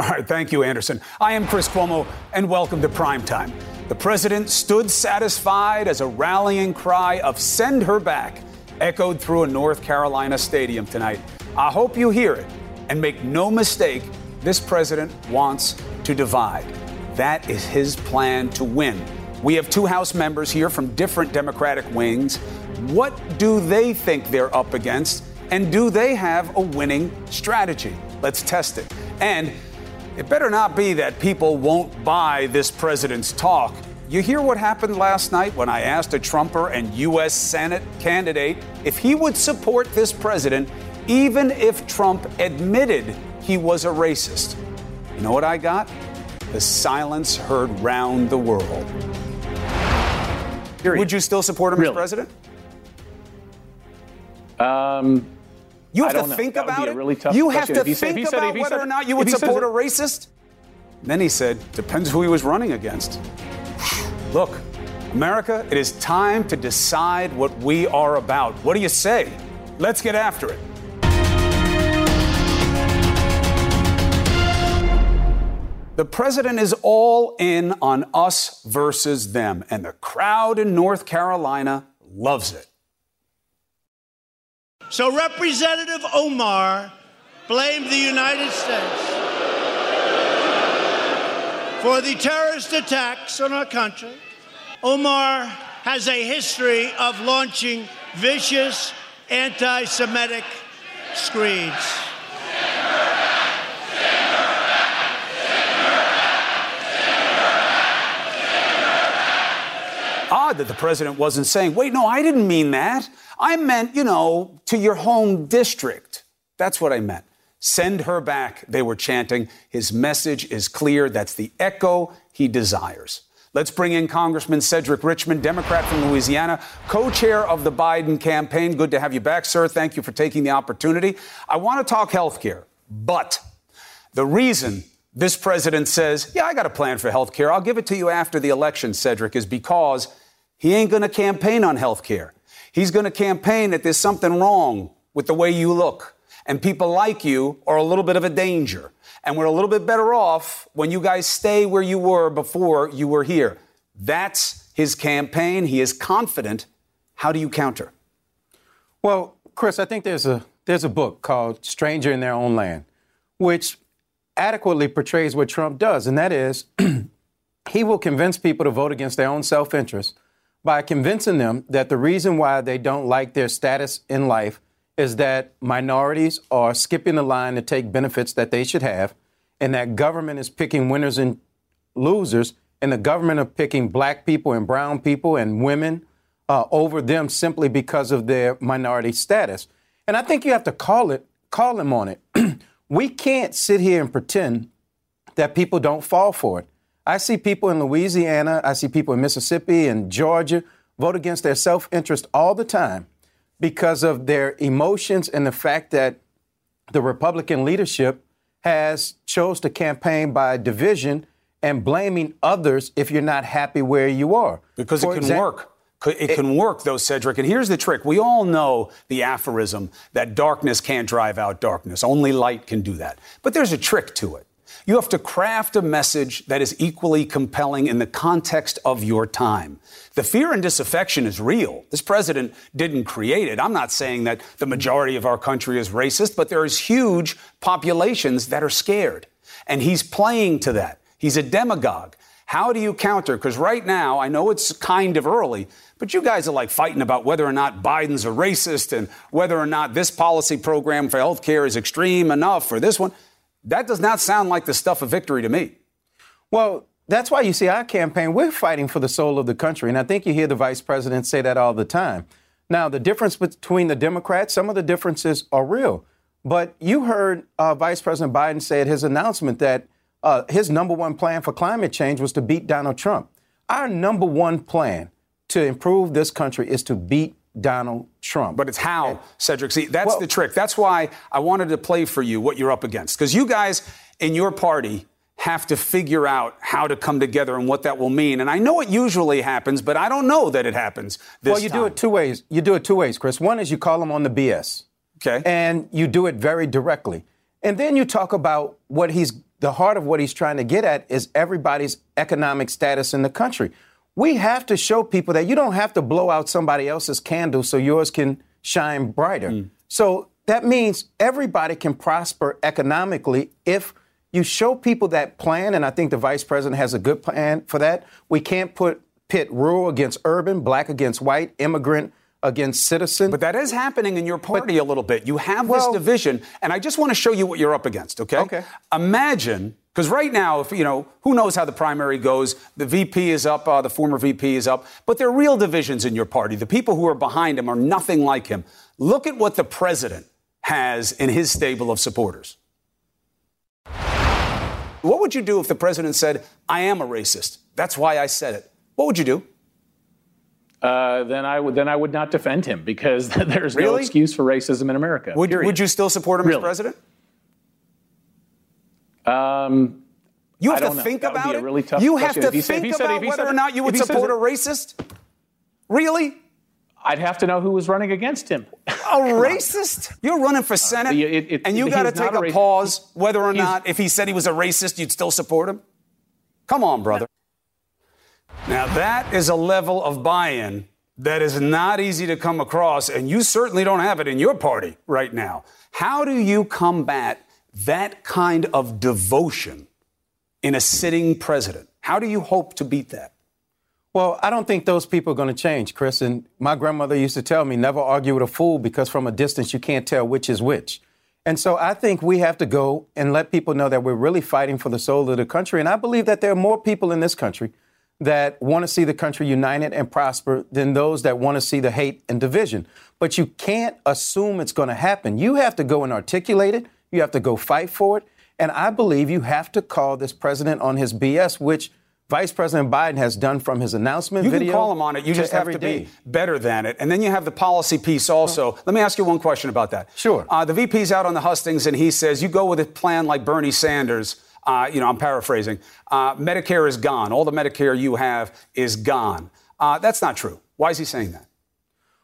All right, thank you, Anderson. I am Chris Cuomo, and welcome to Primetime. The president stood satisfied as a rallying cry of send her back echoed through a North Carolina stadium tonight. I hope you hear it. And make no mistake, this president wants to divide. That is his plan to win. We have two House members here from different Democratic wings. What do they think they're up against? And do they have a winning strategy? Let's test it. And it better not be that people won't buy this president's talk. You hear what happened last night when I asked a Trumper and U.S. Senate candidate if he would support this president, even if Trump admitted he was a racist. You know what I got? The silence heard round the world. Period. Would you still support him really? as president? Um, you have to think about it. Really you have to think said, about whether said, or not you would support a racist. Then he said, depends who he was running against. Look, America, it is time to decide what we are about. What do you say? Let's get after it. The president is all in on us versus them, and the crowd in North Carolina loves it. So Representative Omar blamed the United States for the terrorist attacks on our country. Omar has a history of launching vicious anti Semitic screeds. Odd that the president wasn't saying, wait, no, I didn't mean that. I meant, you know, to your home district. That's what I meant. Send her back, they were chanting. His message is clear. That's the echo he desires. Let's bring in Congressman Cedric Richmond, Democrat from Louisiana, co chair of the Biden campaign. Good to have you back, sir. Thank you for taking the opportunity. I want to talk health care, but the reason this president says, Yeah, I got a plan for health care, I'll give it to you after the election, Cedric, is because he ain't going to campaign on health care. He's going to campaign that there's something wrong with the way you look. And people like you are a little bit of a danger. And we're a little bit better off when you guys stay where you were before you were here. That's his campaign. He is confident. How do you counter? Well, Chris, I think there's a there's a book called Stranger in Their Own Land, which adequately portrays what Trump does, and that is he will convince people to vote against their own self-interest by convincing them that the reason why they don't like their status in life is that minorities are skipping the line to take benefits that they should have, and that government is picking winners and losers, and the government are picking black people and brown people and women uh, over them simply because of their minority status. And I think you have to call it, call them on it. we can't sit here and pretend that people don't fall for it. I see people in Louisiana, I see people in Mississippi and Georgia vote against their self interest all the time because of their emotions and the fact that the Republican leadership has chose to campaign by division and blaming others if you're not happy where you are. Because For it can work. It can work, though, Cedric. And here's the trick. We all know the aphorism that darkness can't drive out darkness. Only light can do that. But there's a trick to it. You have to craft a message that is equally compelling in the context of your time. The fear and disaffection is real. This president didn't create it. I'm not saying that the majority of our country is racist, but there is huge populations that are scared. And he's playing to that. He's a demagogue. How do you counter? Because right now, I know it's kind of early, but you guys are like fighting about whether or not Biden's a racist and whether or not this policy program for health care is extreme enough or this one. That does not sound like the stuff of victory to me. Well, that's why you see our campaign, we're fighting for the soul of the country. And I think you hear the vice president say that all the time. Now, the difference between the Democrats, some of the differences are real. But you heard uh, Vice President Biden say at his announcement that uh, his number one plan for climate change was to beat Donald Trump. Our number one plan to improve this country is to beat Donald Trump. But it's how, Cedric. See, that's Well- the trick. That's why I wanted to play for you what you're up against. Because you guys in your party have to figure out how to come together and what that will mean. And I know it usually happens, but I don't know that it happens this well, you do it two ways. You do it two ways, Chris. One is you call him on the BS. Okay. And you do it very directly. And then you talk about what he's the heart of what he's trying to get at is everybody's economic status in the country. We have to show people that you don't have to blow out somebody else's candle so yours can shine brighter. Mm. So that means everybody can prosper economically if you show people that plan, and I think the vice president has a good plan for that. We can't put pit rural against urban, black against white, immigrant against citizen. But that is happening in your party but, a little bit. You have well, this division, and I just want to show you what you're up against, okay? Okay. Imagine, because right now, if you know, who knows how the primary goes? The VP is up, uh, the former VP is up, but there are real divisions in your party. The people who are behind him are nothing like him. Look at what the president has in his stable of supporters. What would you do if the president said, I am a racist? That's why I said it. What would you do? Uh, then I would then I would not defend him because there's really? no excuse for racism in America. Would, would you still support him really? as president? Um, you have to know. think that about it. Really you have to think said, about whether or not you would support a racist. Really? I'd have to know who was running against him. A racist? You're running for Senate, uh, it, it, and you got to take a, a pause whether or not, if he said he was a racist, you'd still support him? Come on, brother. Now, that is a level of buy in that is not easy to come across, and you certainly don't have it in your party right now. How do you combat that kind of devotion in a sitting president? How do you hope to beat that? Well, I don't think those people are going to change, Chris. And my grandmother used to tell me never argue with a fool because from a distance you can't tell which is which. And so I think we have to go and let people know that we're really fighting for the soul of the country. And I believe that there are more people in this country that want to see the country united and prosper than those that want to see the hate and division. But you can't assume it's going to happen. You have to go and articulate it. You have to go fight for it. And I believe you have to call this president on his BS, which Vice President Biden has done from his announcement you video. You can call him on it. You just have to day. be better than it. And then you have the policy piece also. Let me ask you one question about that. Sure. Uh, the VP's out on the hustings, and he says you go with a plan like Bernie Sanders uh, you know, I'm paraphrasing. Uh, Medicare is gone. All the Medicare you have is gone. Uh, that's not true. Why is he saying that?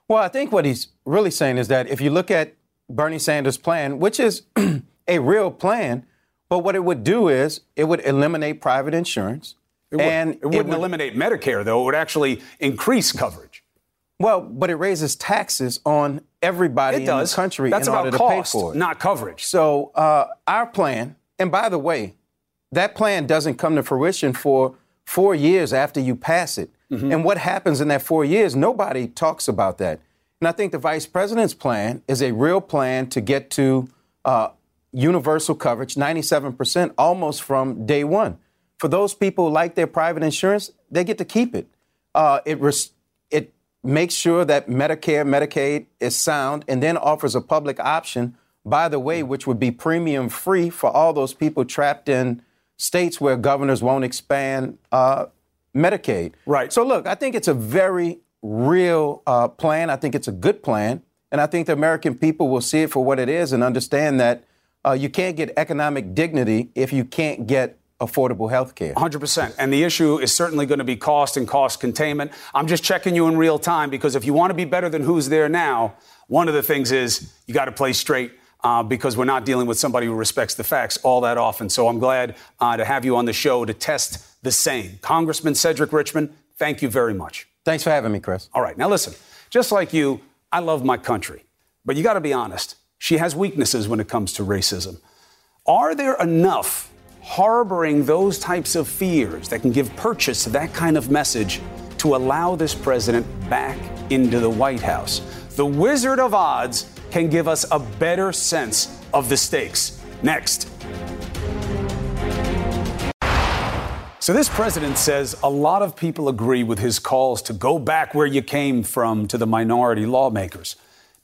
Well, I think what he's really saying is that if you look at Bernie Sanders' plan, which is a real plan, but what it would do is it would eliminate private insurance. It, and would. it wouldn't it would, eliminate Medicare, though. It would actually increase coverage. Well, but it raises taxes on everybody in the country That's in about order cost, to pay for it. not coverage. So uh, our plan, and by the way, that plan doesn't come to fruition for four years after you pass it. Mm-hmm. And what happens in that four years, nobody talks about that. And I think the vice president's plan is a real plan to get to uh, universal coverage, 97%, almost from day one. For those people who like their private insurance, they get to keep it. Uh, it, res- it makes sure that Medicare, Medicaid is sound, and then offers a public option, by the way, which would be premium free for all those people trapped in states where governors won't expand uh, Medicaid. Right. So, look, I think it's a very real uh, plan. I think it's a good plan. And I think the American people will see it for what it is and understand that uh, you can't get economic dignity if you can't get affordable health care. 100%. And the issue is certainly going to be cost and cost containment. I'm just checking you in real time because if you want to be better than who's there now, one of the things is you got to play straight uh, because we're not dealing with somebody who respects the facts all that often. So I'm glad uh, to have you on the show to test the same. Congressman Cedric Richmond, thank you very much. Thanks for having me, Chris. All right. Now, listen, just like you, I love my country. But you got to be honest, she has weaknesses when it comes to racism. Are there enough harboring those types of fears that can give purchase to that kind of message to allow this president back into the White House? The Wizard of Odds can give us a better sense of the stakes. Next. So, this president says a lot of people agree with his calls to go back where you came from to the minority lawmakers.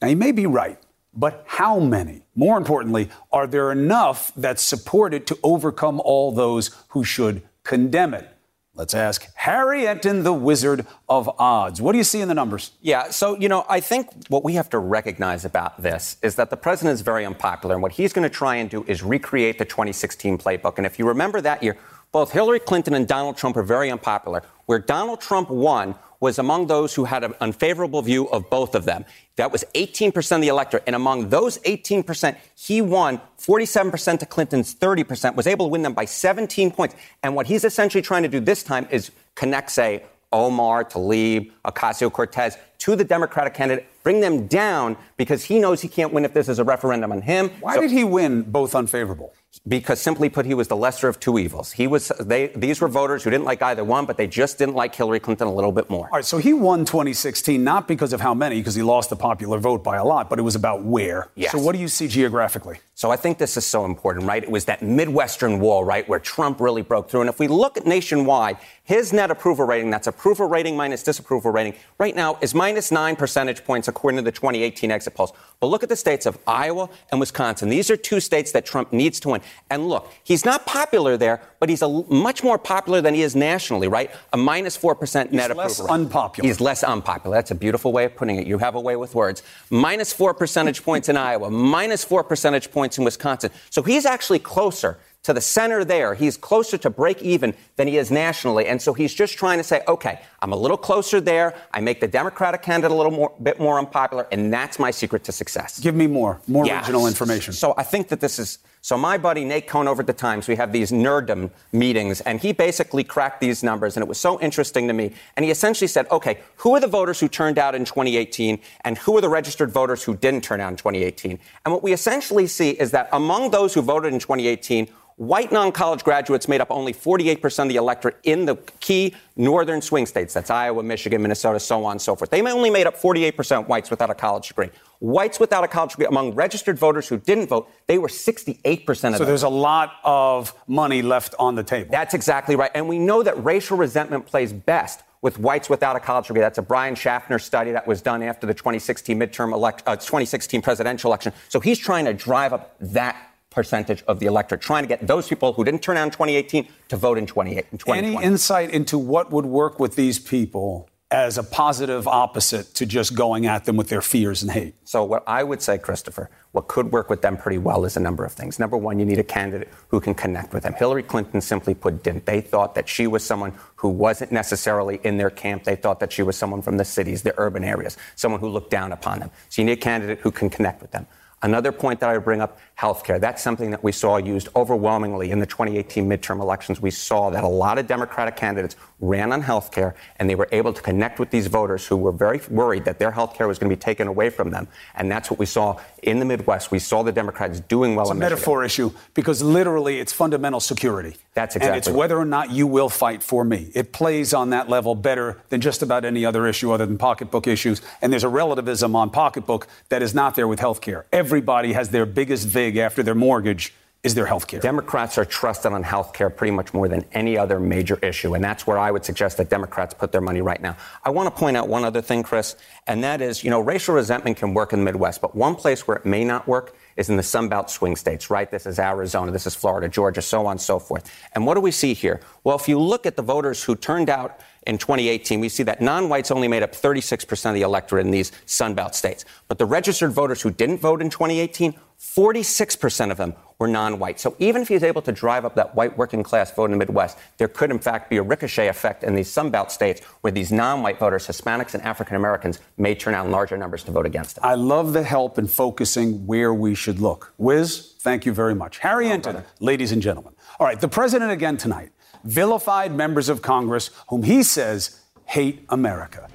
Now, he may be right, but how many? More importantly, are there enough that support it to overcome all those who should condemn it? Let's ask Harry Enten, the Wizard of Odds. What do you see in the numbers? Yeah, so, you know, I think what we have to recognize about this is that the president is very unpopular, and what he's going to try and do is recreate the 2016 playbook. And if you remember that year, both Hillary Clinton and Donald Trump are very unpopular. Where Donald Trump won was among those who had an unfavorable view of both of them. That was 18% of the electorate. And among those 18%, he won 47% to Clinton's 30%, was able to win them by 17 points. And what he's essentially trying to do this time is connect, say, Omar, Tlaib, Ocasio Cortez to the Democratic candidate, bring them down because he knows he can't win if this is a referendum on him. Why so, did he win both unfavorable? because simply put, he was the lesser of two evils. He was they these were voters who didn't like either one, but they just didn't like Hillary Clinton a little bit more. All right, so he won 2016 not because of how many, because he lost the popular vote by a lot, but it was about where. Yes. So what do you see geographically? So I think this is so important, right? It was that Midwestern wall, right, where Trump really broke through. And if we look at nationwide, his net approval rating, that's approval rating minus disapproval rating, right now is minus nine percentage points according to the 2018 exit polls. But look at the states of Iowa and Wisconsin. These are two states that Trump needs to win. And look, he's not popular there, but he's a, much more popular than he is nationally, right? A minus 4% he's net less approval rating. unpopular. He's less unpopular. That's a beautiful way of putting it. You have a way with words. Minus 4 percentage points in Iowa, minus 4 percentage points in Wisconsin. So he's actually closer to the center there. He's closer to break even than he is nationally. And so he's just trying to say, okay, I'm a little closer there. I make the Democratic candidate a little more, bit more unpopular, and that's my secret to success. Give me more, more regional information. So I think that this is. So my buddy Nate Cohn over at the Times, we have these nerddom meetings, and he basically cracked these numbers, and it was so interesting to me. And he essentially said, okay, who are the voters who turned out in 2018, and who are the registered voters who didn't turn out in 2018? And what we essentially see is that among those who voted in 2018, White non college graduates made up only 48% of the electorate in the key northern swing states. That's Iowa, Michigan, Minnesota, so on and so forth. They only made up 48% whites without a college degree. Whites without a college degree, among registered voters who didn't vote, they were 68% of them. So there's a lot of money left on the table. That's exactly right. And we know that racial resentment plays best with whites without a college degree. That's a Brian Schaffner study that was done after the 2016 midterm elect, uh, 2016 presidential election. So he's trying to drive up that percentage of the electorate, trying to get those people who didn't turn out in 2018 to vote in 2020. Any insight into what would work with these people as a positive opposite to just going at them with their fears and hate? So, what I would say, Christopher, what could work with them pretty well is a number of things. Number one, you need a candidate who can connect with them. Hillary Clinton, simply put, didn't. They thought that she was someone who wasn't necessarily in their camp. They thought that she was someone from the cities, the urban areas, someone who looked down upon them. So, you need a candidate who can connect with them. Another point that I would bring up healthcare. That's something that we saw used overwhelmingly in the 2018 midterm elections. We saw that a lot of Democratic candidates ran on healthcare and they were able to connect with these voters who were very worried that their healthcare was going to be taken away from them. And that's what we saw in the Midwest. We saw the Democrats doing well it's in a metaphor issue because literally it's fundamental security. That's exactly. And it's whether or not you will fight for me. It plays on that level better than just about any other issue other than pocketbook issues. And there's a relativism on pocketbook that is not there with healthcare. Everybody has their biggest vig after their mortgage is their health care. Democrats are trusted on health care pretty much more than any other major issue, and that's where I would suggest that Democrats put their money right now. I want to point out one other thing, Chris, and that is, you know, racial resentment can work in the Midwest, but one place where it may not work is in the Sunbelt swing states, right? This is Arizona, this is Florida, Georgia, so on and so forth. And what do we see here? Well, if you look at the voters who turned out in 2018, we see that non-whites only made up 36% of the electorate in these Sunbelt states. But the registered voters who didn't vote in 2018, 46% of them were non-white. So even if he's able to drive up that white working class vote in the Midwest, there could in fact be a ricochet effect in these Sunbelt states where these non-white voters, Hispanics and African Americans, may turn out in larger numbers to vote against him. I love the help in focusing where we should look. Wiz, thank you very much. Harry oh, ladies and gentlemen. All right, the president again tonight vilified members of Congress whom he says hate America.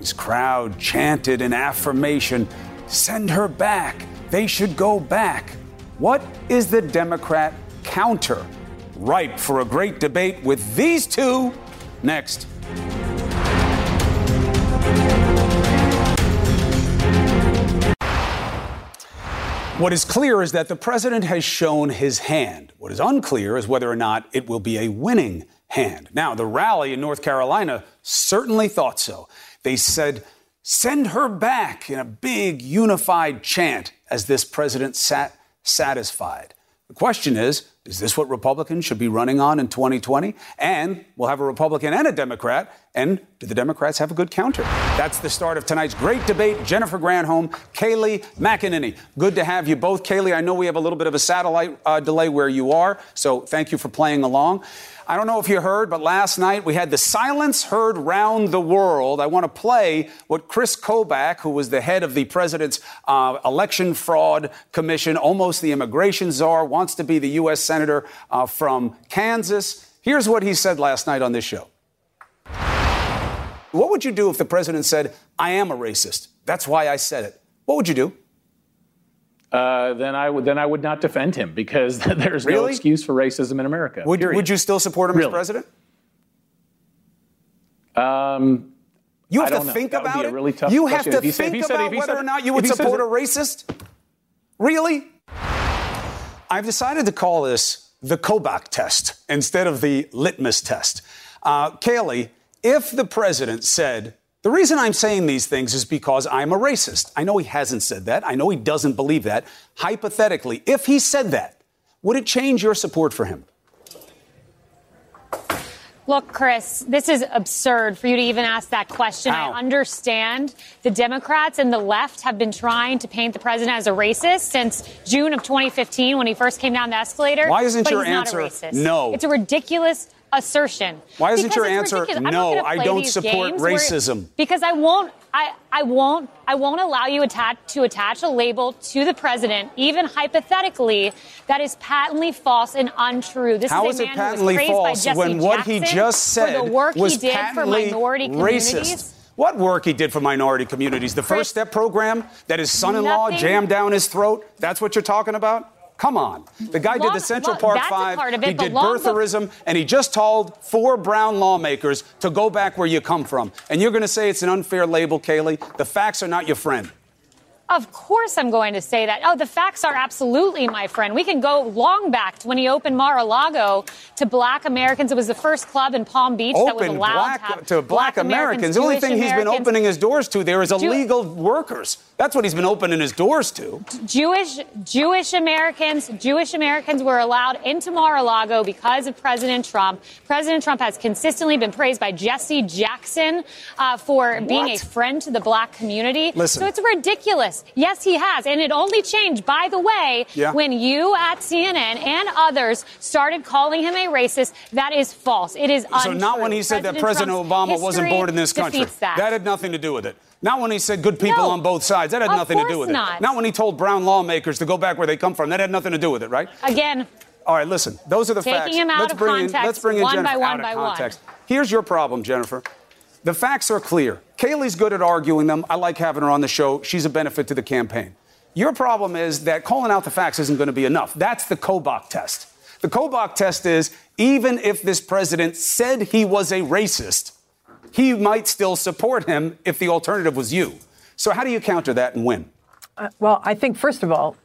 His crowd chanted in affirmation, send her back. They should go back. What is the Democrat counter? Ripe for a great debate with these two next. What is clear is that the president has shown his hand. What is unclear is whether or not it will be a winning hand. Now, the rally in North Carolina certainly thought so. They said, send her back in a big unified chant as this president sat satisfied. The question is, Is this what Republicans should be running on in 2020? And we'll have a Republican and a Democrat. And do the Democrats have a good counter? That's the start of tonight's great debate. Jennifer Granholm, Kayleigh McEnany. Good to have you both. Kayleigh, I know we have a little bit of a satellite uh, delay where you are, so thank you for playing along. I don't know if you heard, but last night we had the silence heard round the world. I want to play what Chris Kobach, who was the head of the president's uh, election fraud commission, almost the immigration czar, wants to be the U.S. senator uh, from Kansas. Here's what he said last night on this show. What would you do if the president said, I am a racist? That's why I said it. What would you do? Uh, then I would then I would not defend him because there's really? no excuse for racism in America. Would, would you still support him really? as president? Um, you have to know. think about it. Really you have to think said, about said, whether or not you would support a racist. Really? I've decided to call this the Kobach test instead of the litmus test. Uh, Kayleigh, if the president said, the reason I'm saying these things is because I'm a racist. I know he hasn't said that. I know he doesn't believe that. Hypothetically, if he said that, would it change your support for him? Look, Chris, this is absurd for you to even ask that question. How? I understand the Democrats and the left have been trying to paint the president as a racist since June of 2015 when he first came down the escalator. Why isn't but your he's answer not a racist. no? It's a ridiculous assertion. Why isn't Because your answer, ridiculous. No, I don't support games where- racism? because I won't. I, I won't. I won't allow you attach, to attach a label to the president, even hypothetically, that is patently false and untrue. This How is is a it man who was patently false when what he just said for the work was he did for patently minority racist? communities? What work he did for minority communities? The First Step program that his son-in-law nothing- jammed down his throat? That's what you're talking about? Come on. The guy did the Central Park Five. part of he it, but did birtherism, and he just told four brown lawmakers to go back where you come from. And you're going to say it's an unfair label, Kayleigh? The facts are not your friend. Of course, I'm going to say that. Oh, the facts are absolutely my friend. We can go long back to when he opened Mar-a-Lago to Black Americans. It was the first club in Palm Beach that was allowed black, to, have to black Americans. The only thing he's been opening his doors to there is Jew- illegal workers. That's what he's been opening his doors to. Jewish Jewish Americans Jewish Americans were allowed into Mar-a-Lago because of President Trump. President Trump has consistently been praised by Jesse Jackson uh, for being a friend to the black community. Listen. So it's ridiculous. Yes, he has, and it only changed, by the way, Yeah. when you at CNN and others started calling him a racist. That is false. It is So not when he said that President Trump's Obama wasn't born in this country. defeats That. had nothing to do with it. Not when he said good people No. on both sides. That had nothing to do with it. not. Not when he told brown lawmakers to go back where they come from. That had nothing to do with it, right? Again, All right, listen. Those are the Taking facts. him out let's of bring context, in, let's bring in one Jennifer by one out of by one. Here's your problem, Jennifer. The facts are clear. Kayleigh's good at arguing them. I like having her on the show. She's a benefit to the campaign. Your problem is that calling out the facts isn't going to be enough. That's the Kobach test. The Kobach test is even if this president said he was a racist, he might still support him if the alternative was you. So how do you counter that and win? Uh, well, I think, first of all,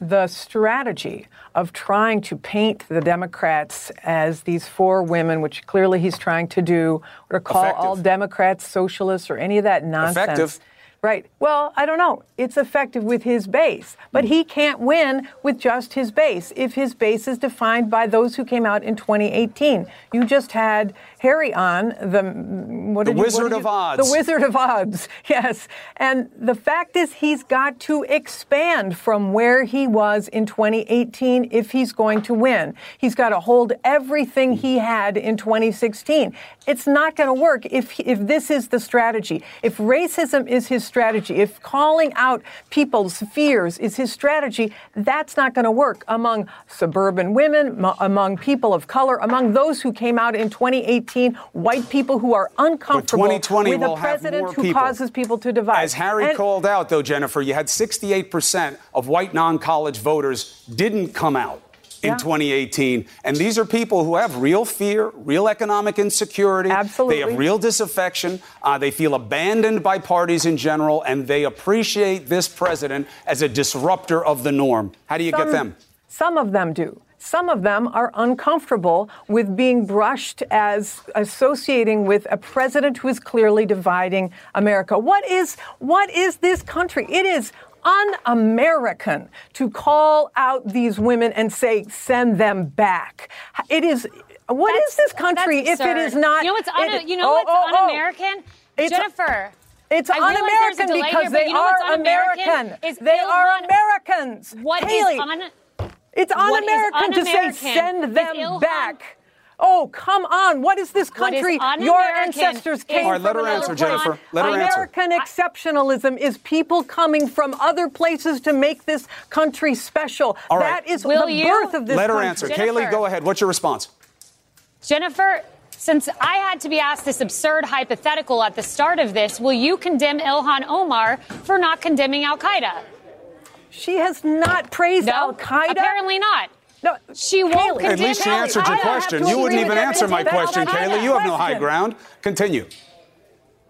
the strategy of trying to paint the Democrats as these four women, which clearly he's trying to do, or to call Effective. all Democrats socialists or any of that nonsense. Effective. Right. Well, I don't know. It's effective with his base, but he can't win with just his base if his base is defined by those who came out in 2018. You just had Harry on the mm, what The did you- what Wizard did of you- Odds. The Wizard of Odds. Yes. And the fact is he's got to expand from where he was in 2018 if he's going to win. He's got to hold everything he had in 2016. It's not going to work if if this is the strategy. If racism is his strategy, if calling out people's fears is his strategy, that's not going to work among suburban women, mo- among people of color, among those who came out in 2018, white people who are uncomfortable 2020 with a president who people. causes people to divide. As Harry And- called out, though, Jennifer, you had 68% of white non college voters didn't come out in Yeah. 2018. And these are people who have real fear, real economic insecurity. Absolutely. They have real disaffection. Uh, they feel abandoned by parties in general, and they appreciate this president as a disruptor of the norm. How do you get them? Some of them do. Some of them are uncomfortable with being brushed as associating with a president who is clearly dividing America. What is what is this country? It is un American to call out these women and say, send them back. It is. What That's- is this country if it is not? You know what's, un- it- you know oh, what's oh, oh. un-American? It's- Jennifer. It's I realize there's a un-American because here, they you know are un-American? Is They are Americans. What is Haley, un- It's is un-American to say send them back. Oh, come on. What is this What is country? Your un-American ancestors is came All right, let from her answer, place. Jennifer. Let her answer. American exceptionalism is people coming from other places to make this country special. All right. That is Will the you- birth of this Let her country. answer. Jennifer. Kayleigh, go ahead. What's your response? Jennifer, since I had to be asked this absurd hypothetical at the start of this, will you condemn Ilhan Omar for not condemning Al Qaeda? She has not praised No, Al Qaeda. apparently not. No, She won't Haley, At least she Haley, answered your question. You wouldn't even answer my question, about Kayleigh. You have no high ground. Continue.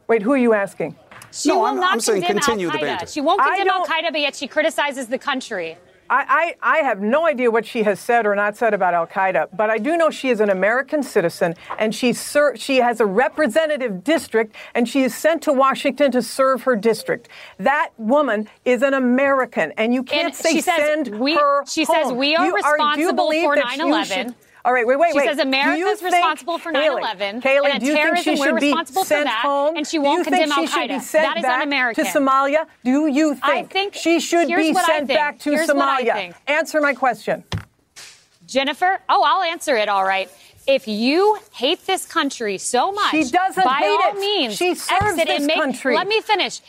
Wait, who are you asking? She No, will I'm- not I'm saying condemn continue the Al banter. Qaeda. She won't condemn Al Qaeda, but yet she criticizes the country. I, I, I have no idea what she has said or not said about Al Qaeda, but I do know she is an American citizen and she ser- she has a representative district and she is sent to Washington to serve her district. That woman is an American, and you can't And say she says send we- her she says home. we are You responsible believe for that you 9/11. should- All right, wait, wait, She wait. says Do you America's responsible for Haley, 9/11, Haley, and do you terrorism, think she should be responsible for sent that, home? and she won't you think condemn she should be Al-Qaeda. sent That is back un-American. to Somalia? Do you think, think- she should be sent back to Here's Somalia? Answer my question. Jennifer, oh, I'll answer it all right. If you hate this country so much, She doesn't by hate all it. means, She serves exit this and make, country. Let me finish.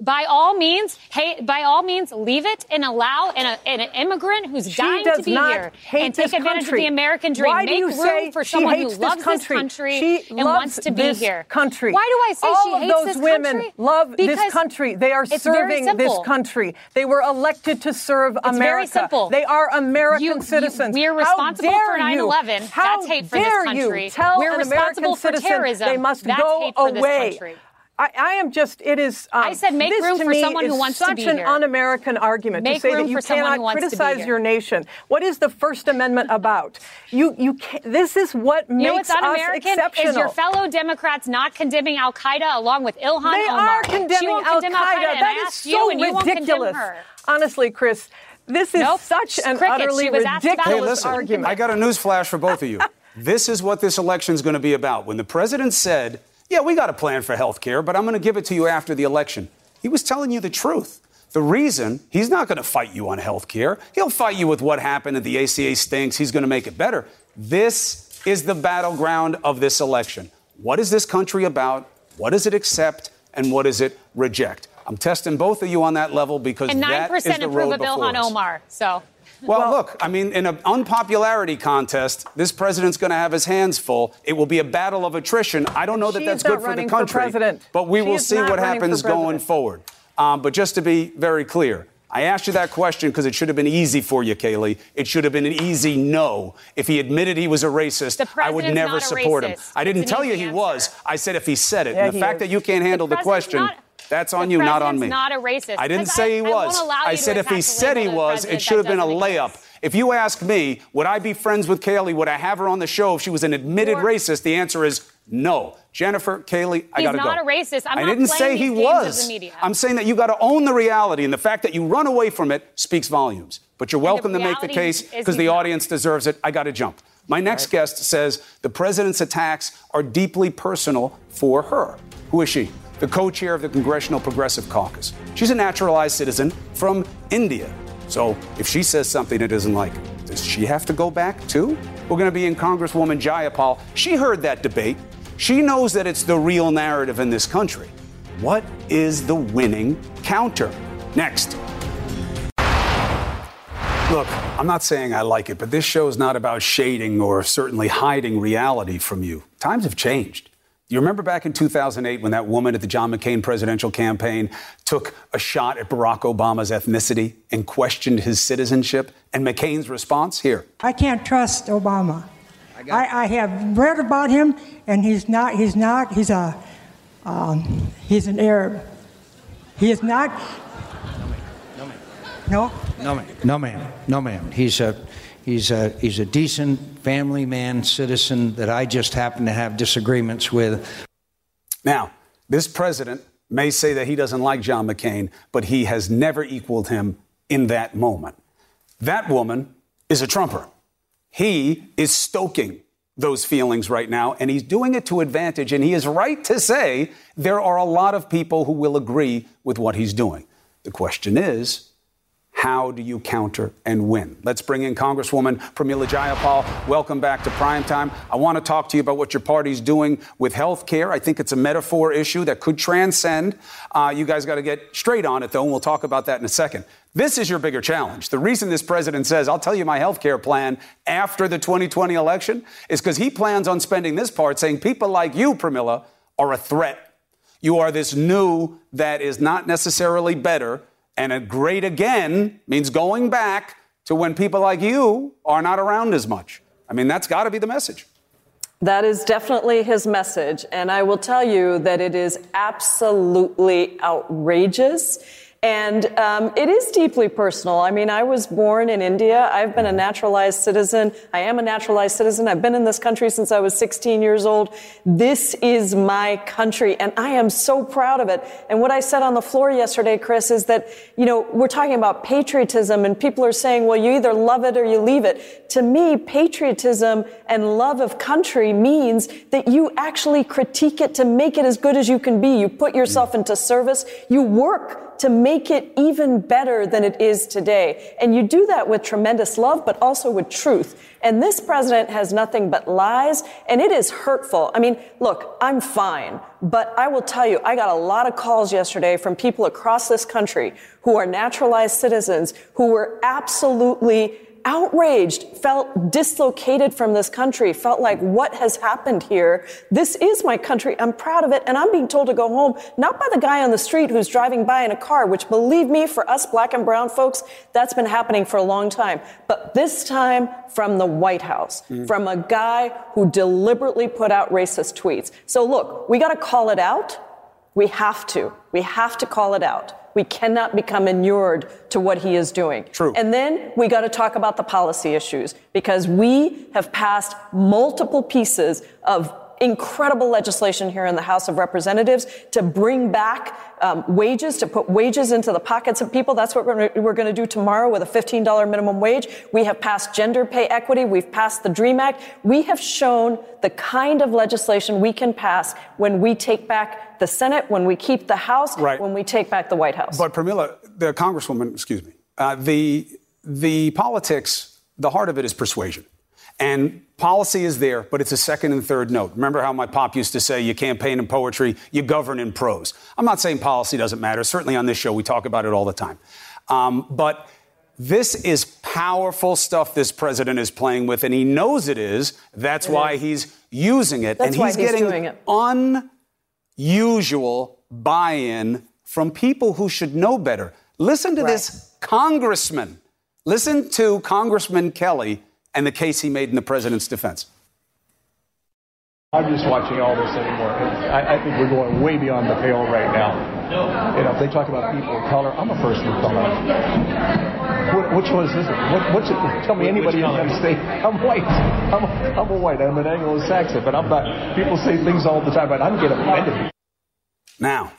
By all means, hey, by all means, leave it and allow an, an immigrant who's She dying to be here and take advantage country. of the American dream. Why Make do you room say for she someone who loves this country? this country she and wants to be here. country. Why do I say All she of those women love this country. They are serving this country. They were elected to serve It's very simple. They are American You- you- citizens. we are How responsible for you? 9/11. How That's hate for this country. You tell We're responsible American for terrorism. They must That's go hate for this away. country. I, I am just, it is. Um, I said make room for someone who is wants to be here. such an un-American argument to say that you cannot who wants to be criticize your nation. What is the First Amendment about? You, you, can this is what You know makes what's us un-American exceptional. is your fellow Democrats not condemning Al Qaeda along with Ilhan they Omar. are she condemning won't Al condemn Al Qaeda, Qaeda. and That I is asked so you, and you won't condemn ridiculous. her. Honestly, Chris, this is Nope. such an Cricket. utterly She was asked about Hey, ridiculous listen, argument. I got a news flash for both of you. this is what this election is going to be about. When the president said, Yeah, we got a plan for health care, but I'm going to give it to you after the election, he was telling you the truth. The reason he's not going to fight you on health care, he'll fight you with what happened and the ACA stinks. He's going to make it better. This is the battleground of this election. What is this country about? What does it accept? And what does it reject? I'm testing both of you on that level because And nine that is percent approve before Ilhan us. Omar. So Well, look, I mean, in an unpopularity contest, this president's going to have his hands full. It will be a battle of attrition. I don't know that that's good for the for country. president. But we She will see what for happens going forward. Um, but just to be very clear, I asked you that question because it should have been easy for you, Kayleigh. It should have been an easy no. If he admitted he was a racist, The I would never support him. I didn't It's tell you he answer. was. I said if he said it. Yeah, and the fact is. that you can't handle the, president's question, not- that's the on you, not on me. not a racist. I didn't say he I- I won't was. I to said if he said he the was, it should have been a layup. If you ask me, would I be friends with Kayleigh? Would I have her on the show if she was an admitted You're- racist? The answer is no. Jennifer, Kayleigh, I He's got to go. He's not a racist. I'm I not didn't playing say he was. the media. I'm saying that you got to own the reality, and the fact that you run away from it speaks volumes. But you're welcome to make the case because the audience deserves it. I got to jump. My next guest says the president's attacks are deeply personal for her. Who is she? The co chair of the Congressional Progressive Caucus. She's a naturalized citizen from India. So if she says something it isn't like, does she have to go back too? We're going to be in Congresswoman Jayapal. She heard that debate. She knows that it's the real narrative in this country. What is the winning counter? Next. Look, I'm not saying I like it, but this show is not about shading or certainly hiding reality from you. Times have changed. You remember back in 2008 when that woman at the John McCain presidential campaign took a shot at Barack Obama's ethnicity and questioned his citizenship? And McCain's response? Here. I can't trust Obama. I, I have read about him, and he's not. He's not. He's a. Um, he's an Arab. He is not. No. No, ma'am. No, ma'am. No, ma'am. He's a, he's a, he's a decent family man, citizen that I just happen to have disagreements with. Now, this president may say that he doesn't like John McCain, but he has never equaled him in that moment. That woman is a Trumper. He is stoking those feelings right now, and he's doing it to advantage. And he is right to say there are a lot of people who will agree with what he's doing. The question is, how do you counter and win? Let's bring in Congresswoman Pramila Jayapal. Welcome back to Primetime. I want to talk to you about what your party's doing with health care. I think it's a metaphor issue that could transcend. Uh, you guys got to get straight on it, though, and we'll talk about that in a second. This is your bigger challenge. The reason this president says, I'll tell you my health care plan after the 2020 election is because he plans on spending this part saying people like you, Pramila, are a threat. You are this new that is not necessarily better and a great again means going back to when people like you are not around as much. I mean, that's got to be the message. That is definitely his message. And I will tell you that it is absolutely outrageous and um, it is deeply personal. I mean, I was born in India. I've been a naturalized citizen. I am a naturalized citizen. I've been in this country since I was 16 years old. This is my country, and I am so proud of it. And what I said on the floor yesterday, Chris, is that, you know, we're talking about patriotism, and people are saying, well, you either love it or you leave it. To me, patriotism and love of country means that you actually critique it to make it as good as you can be. You put yourself into service. You work to make it even better than it is today. And you do that with tremendous love, but also with truth. And this president has nothing but lies, and it is hurtful. I mean, look, I'm fine, but I will tell you, I got a lot of calls yesterday from people across this country who are naturalized citizens who were absolutely outraged, felt dislocated from this country, felt like what has happened here? This is my country. I'm proud of it. And I'm being told to go home, not by the guy on the street who's driving by in a car, which believe me, for us black and brown folks, that's been happening for a long time. But this time from the White House, mm. from a guy who deliberately put out racist tweets. So look, we got to call it out. We have to. We have to call it out. We cannot become inured to what he is doing. True. And then we got to talk about the policy issues because we have passed multiple pieces of incredible legislation here in the House of Representatives to bring back um, wages, to put wages into the pockets of people. That's what we're, we're going to do tomorrow with a $15 minimum wage. We have passed gender pay equity. We've passed the DREAM Act. We have shown the kind of legislation we can pass when we take back the Senate, when we keep the House, right. when we take back the White House. But Pramila, the Congresswoman, excuse me, uh, the the politics, the heart of it is persuasion. And policy is there, but it's a second and third note. Remember how my pop used to say, you campaign in poetry, you govern in prose. I'm not saying policy doesn't matter. Certainly on this show, we talk about it all the time. Um, but this is powerful stuff this president is playing with, and he knows it is. That's it why is. he's using it. That's and he's, he's getting unusual buy in from people who should know better. Listen to right. this congressman. Listen to Congressman Kelly and the case he made in the president's defense. I'm just watching all this anymore. I, I, think we're going way beyond the pale right now. You know, if they talk about people of color, I'm a person of color. What, which one is this? What, what's it? Tell me anybody in the United States. I'm white. I'm a, I'm a white. I'm an Anglo-Saxon, but I'm not. People say things all the time, but I'm getting offended. Now,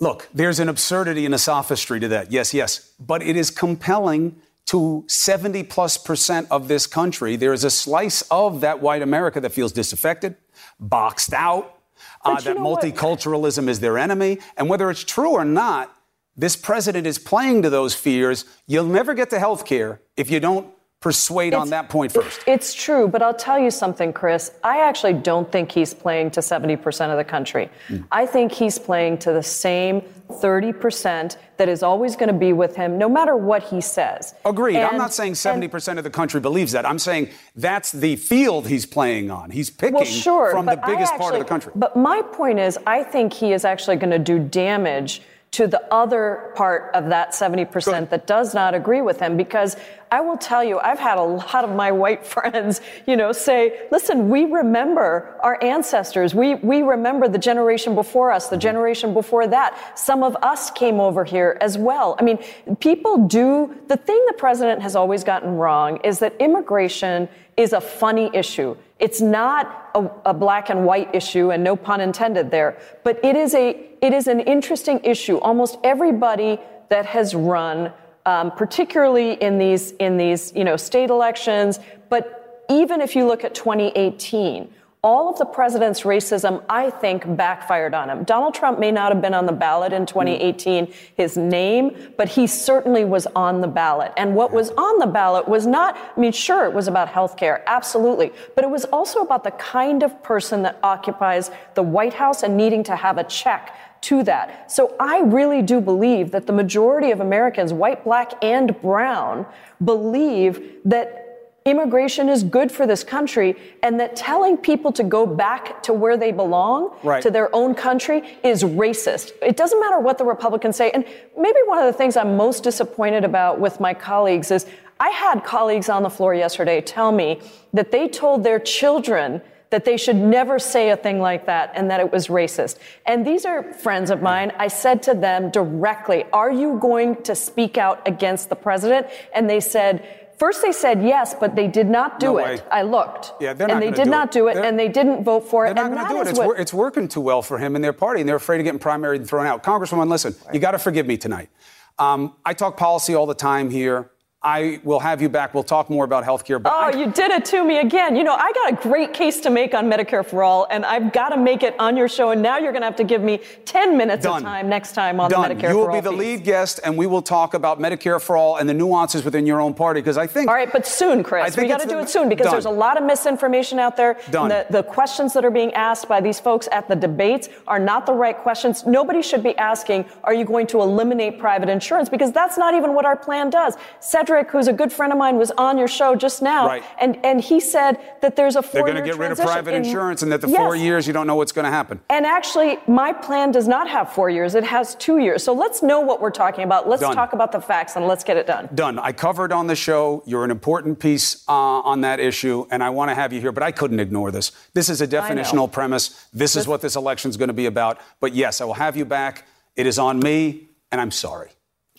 look, there's an absurdity and a sophistry to that. Yes, yes, but it is compelling to 70 plus percent of this country, there is a slice of that white America that feels disaffected, boxed out, uh, that multiculturalism what? is their enemy. And whether it's true or not, this president is playing to those fears. You'll never get to health care if you don't persuade it's, on that point first. It's true, but I'll tell you something, Chris. I actually don't think he's playing to 70% of the country. Mm. I think he's playing to the same 30% that is always going to be with him no matter what he says. Agreed. And, I'm not saying 70% and, of the country believes that. I'm saying that's the field he's playing on. He's picking well, sure, from the biggest actually, part of the country. But my point is, I think he is actually going to do damage to the other part of that 70% that does not agree with him because I will tell you, I've had a lot of my white friends, you know, say, listen, we remember our ancestors. We, we remember the generation before us, the mm-hmm. generation before that. Some of us came over here as well. I mean, people do, the thing the president has always gotten wrong is that immigration is a funny issue. It's not a, a, black and white issue, and no pun intended there, but it is a it is an interesting issue. Almost everybody that has run, um, particularly in these in these you know state elections, but even if you look at 2018, all of the president's racism, I think, backfired on him. Donald Trump may not have been on the ballot in 2018, his name, but he certainly was on the ballot. And what was on the ballot was not, I mean, sure, it was about health care, absolutely, but it was also about the kind of person that occupies the White House and needing to have a check to that. So I really do believe that the majority of Americans, white, black, and brown, believe that immigration is good for this country and that telling people to go back to where they belong, right. to their own country, is racist. It doesn't matter what the Republicans say. And maybe one of the things I'm most disappointed about with my colleagues is I had colleagues on the floor yesterday tell me that they told their children that they should never say a thing like that and that it was racist. And these are friends of mine. I said to them directly, Are you going to speak out against the president? And they said, First, they said yes, but they did not do no it. I looked. Yeah, they're not And they did do not do it, They're- and they didn't vote for it. They're not and going to do it. It's, wor- it's working too well for him and their party, and they're afraid of getting primaried and thrown out. Congresswoman, listen, you got to forgive me tonight. Um, I talk policy all the time here. I will have you back. We'll talk more about healthcare. But Oh, I, you did it to me again. You know, I got a great case to make on Medicare for All, and I've got to make it on your show. And now you're going to have to give me 10 minutes Done. of time next time on done. the Medicare you will be the piece. lead guest, and we will talk about Medicare for all and the nuances within your own party. Because I think All right, but soon, Chris. We got to do it soon because done. there's a lot of misinformation out there. Done. The, the questions that are being asked by these folks at the debates are not the right questions. Nobody should be asking, are you going to eliminate private insurance? Because that's not even what our plan does. Cedric, who's a good friend of mine, was on your show just now. Right. And, and he said that there's a they're going to get rid of private in- insurance, and that the Yes. four years you don't know what's going to happen. And actually, my plan does not have four years. It has two years. So let's know what we're talking about. Let's Done. talk about the facts and let's get it done. Done. I covered on the show. You're an important piece uh, on that issue, and I want to have you here, but I couldn't ignore this. This is a definitional premise. This is what this election is going to be about. But yes, I will have you back. It is on me, and I'm sorry.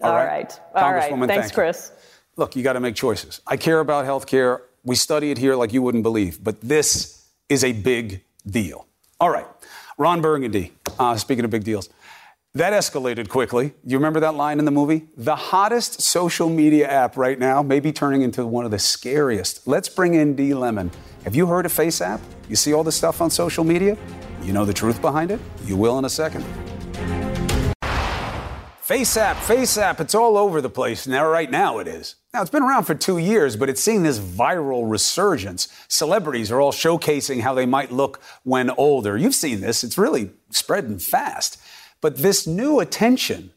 All right. All right. Congresswoman, Thanks, thank. Chris. Look, you got to make choices. I care about health care. We study it here like you wouldn't believe, but this is a big deal. All right. Ron Burgundy, uh, speaking of big deals, that escalated quickly. You remember that line in the movie? The hottest social media app right now may be turning into one of the scariest. Let's bring in D Lemon. Have you heard of Face App? You see all this stuff on social media? You know the truth behind it? You will in a second. Face app, face app, it's all over the place now. Right now, it is. Now, it's been around for two years, but it's seeing this viral resurgence. Celebrities are all showcasing how they might look when older. You've seen this, it's really spreading fast. But this new attention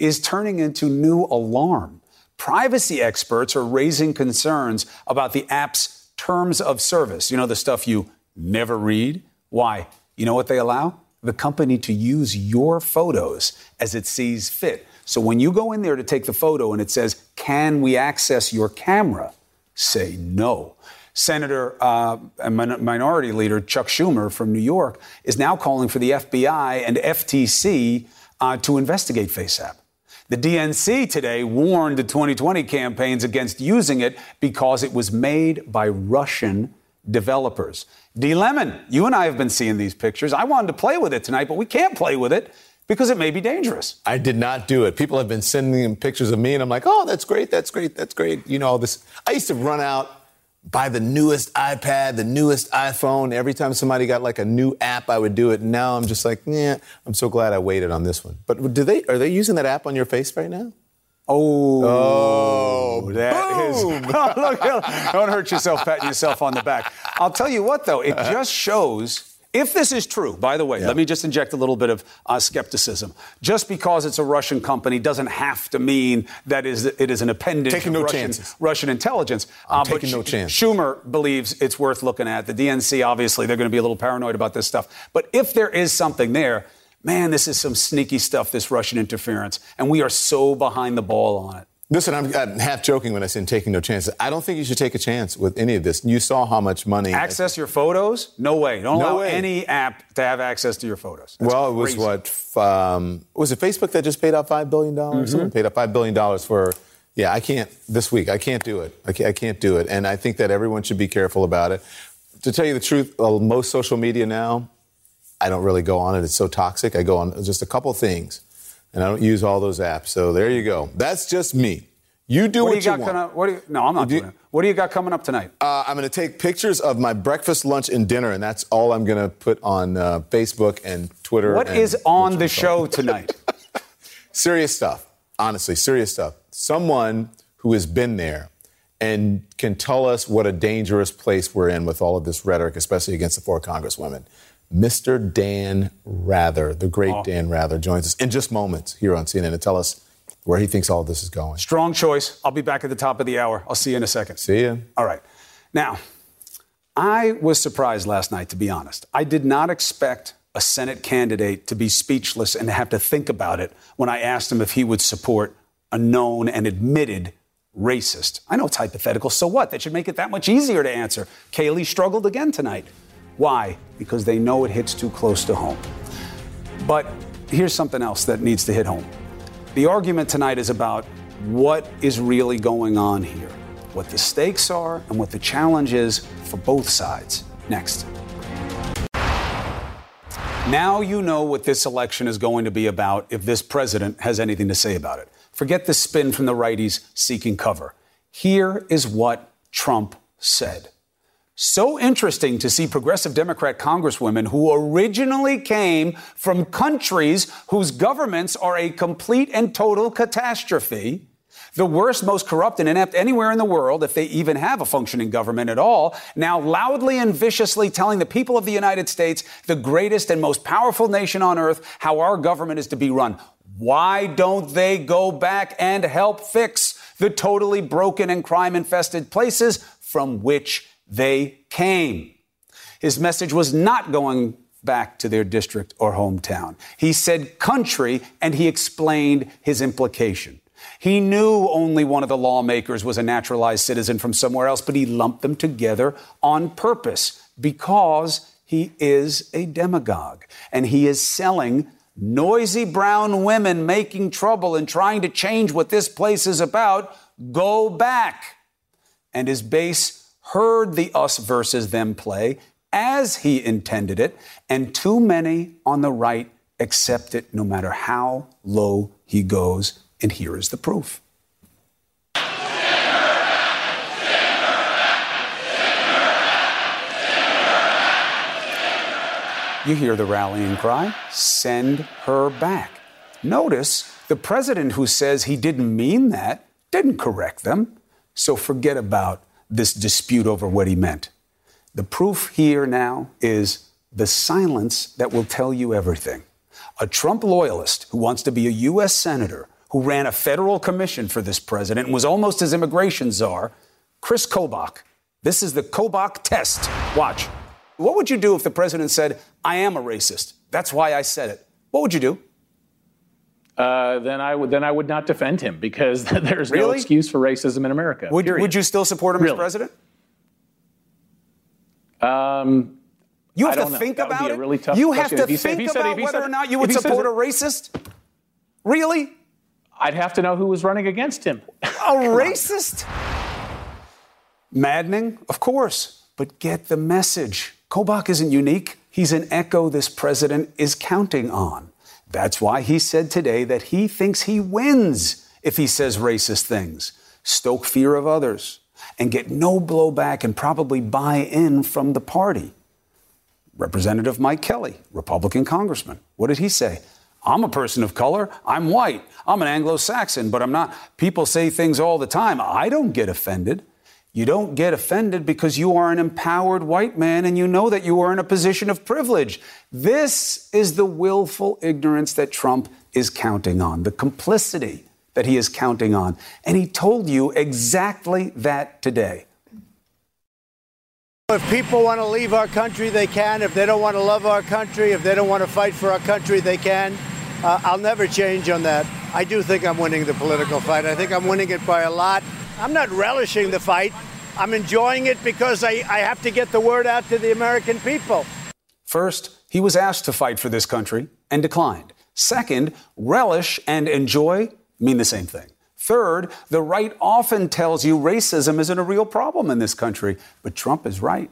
is turning into new alarm. Privacy experts are raising concerns about the app's terms of service. You know, the stuff you never read? Why? You know what they allow? The company to use your photos as it sees fit. So when you go in there to take the photo and it says, Can we access your camera? Say no. Senator uh, min- Minority Leader Chuck Schumer from New York is now calling for the FBI and FTC uh, to investigate FaceApp. The DNC today warned the 2020 campaigns against using it because it was made by Russian developers. D. Lemon, you and I have been seeing these pictures. I wanted to play with it tonight, but we can't play with it because it may be dangerous. I did not do it. People have been sending them pictures of me, and I'm like, oh, that's great, that's great, that's great. You know, all this. I used to run out, buy the newest iPad, the newest iPhone. Every time somebody got like a new app, I would do it. Now I'm just like, yeah, I'm so glad I waited on this one. But do they are they using that app on your face right now? Oh, that is. Oh, look, don't hurt yourself patting yourself on the back. I'll tell you what, though, it just shows. If this is true, by the way, let me just inject a little bit of uh, skepticism. Just because it's a Russian company doesn't have to mean that is it is an appendage Taking of no Russian, chances. Russian intelligence. I'm Uh, taking no Sch- chance. Schumer believes it's worth looking at. The DNC, obviously, they're going to be a little paranoid about this stuff. But if there is something there, man, this is some sneaky stuff, this Russian interference. And we are so behind the ball on it. Listen, I'm, I'm, half joking when I say taking no chances. I don't think you should take a chance with any of this. You saw how much money. Access your photos? No way. Don't no allow way. any app to have access to your photos. That's well, it was what? Um, was it Facebook that just paid out $5 billion? Mm-hmm. Someone paid out $5 billion for. Yeah, I can't this week. I can't do it. I can't, I can't do it. And I think that everyone should be careful about it. To tell you the truth, uh, most social media now, I don't really go on it. It's so toxic. I go on just a couple things and I don't use all those apps. So there you go. That's just me. You do what, what do you, you got want. what do you, no, I'm not do doing it. What do you got coming up tonight? Uh, I'm going to take pictures of my breakfast, lunch, and dinner, and that's all I'm going to put on uh, Facebook and Twitter. What and is on the show tonight? serious stuff. Honestly, serious stuff. Someone who has been there and can tell us what a dangerous place we're in with all of this rhetoric, especially against the four congresswomen. Mr. Dan Rather, the great oh. Dan Rather, joins us in just moments here on CNN to tell us where he thinks all this is going. Strong choice. I'll be back at the top of the hour. I'll see you in a second. See you. All right. Now, I was surprised last night, to be honest. I did not expect a Senate candidate to be speechless and to have to think about it when I asked him if he would support a known and admitted racist. I know it's hypothetical. So what? That should make it that much easier to answer. Kayleigh struggled again tonight. Why? Because they know it hits too close to home. But here's something else that needs to hit home. The argument tonight is about what is really going on here, what the stakes are, and what the challenge is for both sides. Next. Now you know what this election is going to be about if this president has anything to say about it. Forget the spin from the righties seeking cover. Here is what Trump said. So interesting to see progressive Democrat congresswomen who originally came from countries whose governments are a complete and total catastrophe, the worst, most corrupt and inept anywhere in the world, if they even have a functioning government at all, now loudly and viciously telling the people of the United States, the greatest and most powerful nation on earth, how our government is to be run. Why don't they go back and help fix the totally broken and crime infested places from which they came. His message was not going back to their district or hometown. He said country and he explained his implication. He knew only one of the lawmakers was a naturalized citizen from somewhere else, but he lumped them together on purpose because he is a demagogue and he is selling noisy brown women making trouble and trying to change what this place is about. Go back. And his base heard the us versus them play as he intended it, and too many on the right accept it no matter how low he goes. And here is the proof. You hear the rallying cry send her back. Notice the president who says he didn't mean that didn't correct them. So forget about this dispute over what he meant. The proof here now is the silence that will tell you everything. A Trump loyalist who wants to be a U.S. Senator, who ran a federal commission for this president and was almost his immigration czar, Chris Kobach. This is the Kobach test. Watch. What would you do if the president said, I am a racist? That's why I said it. What would you do? Uh, then I would then I would not defend him because there's really? no excuse for racism in America. Would, would you still support him really? as president? Um, you have to think about it. Really tough you have question. to think said, about whether said, or not you would support a racist. Really? I'd have to know who was running against him. A racist? Maddening, of course, but get the message. Kobach isn't unique. He's an echo this president is counting on. That's why he said today that he thinks he wins if he says racist things, stoke fear of others, and get no blowback and probably buy in from the party. Representative Mike Kelly, Republican congressman, what did he say? I'm a person of color. I'm white. I'm an Anglo Saxon, but I'm not. People say things all the time. I don't get offended. You don't get offended because you are an empowered white man and you know that you are in a position of privilege. This is the willful ignorance that Trump is counting on, the complicity that he is counting on. And he told you exactly that today. If people want to leave our country, they can. If they don't want to love our country, if they don't want to fight for our country, they can. Uh, I'll never change on that. I do think I'm winning the political fight. I think I'm winning it by a lot. I'm not relishing the fight. I'm enjoying it because I, I have to get the word out to the American people. First, he was asked to fight for this country and declined. Second, relish and enjoy mean the same thing. Third, the right often tells you racism isn't a real problem in this country, but Trump is right.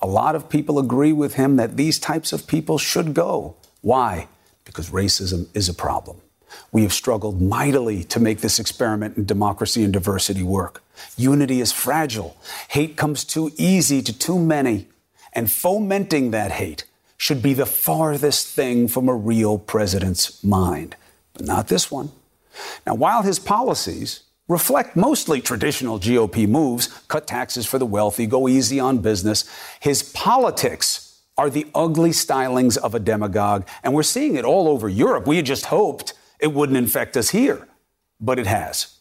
A lot of people agree with him that these types of people should go. Why? Because racism is a problem. We have struggled mightily to make this experiment in democracy and diversity work. Unity is fragile. Hate comes too easy to too many. And fomenting that hate should be the farthest thing from a real president's mind. But not this one. Now, while his policies reflect mostly traditional GOP moves cut taxes for the wealthy, go easy on business his politics are the ugly stylings of a demagogue. And we're seeing it all over Europe. We had just hoped it wouldn't infect us here, but it has.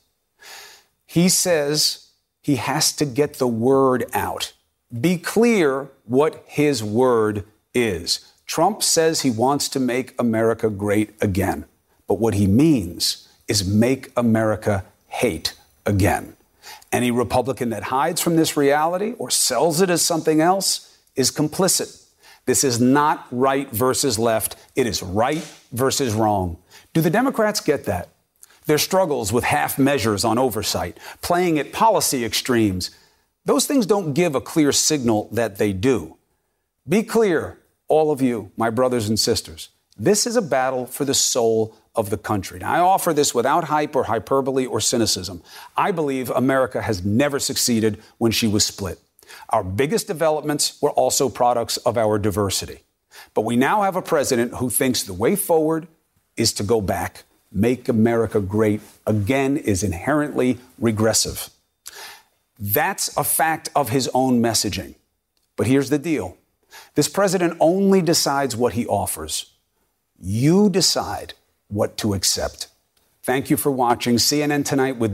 He says he has to get the word out. Be clear what his word is. Trump says he wants to make America great again, but what he means is make America hate again. Any Republican that hides from this reality or sells it as something else is complicit. This is not right versus left. It is right versus wrong. Do the Democrats get that? Their struggles with half measures on oversight, playing at policy extremes, those things don't give a clear signal that they do. Be clear, all of you, my brothers and sisters. This is a battle for the soul of the country. Now, I offer this without hype or hyperbole or cynicism. I believe America has never succeeded when she was split. Our biggest developments were also products of our diversity. But we now have a president who thinks the way forward is to go back. Make America great again is inherently regressive. That's a fact of his own messaging. But here's the deal this president only decides what he offers. You decide what to accept. Thank you for watching CNN Tonight with.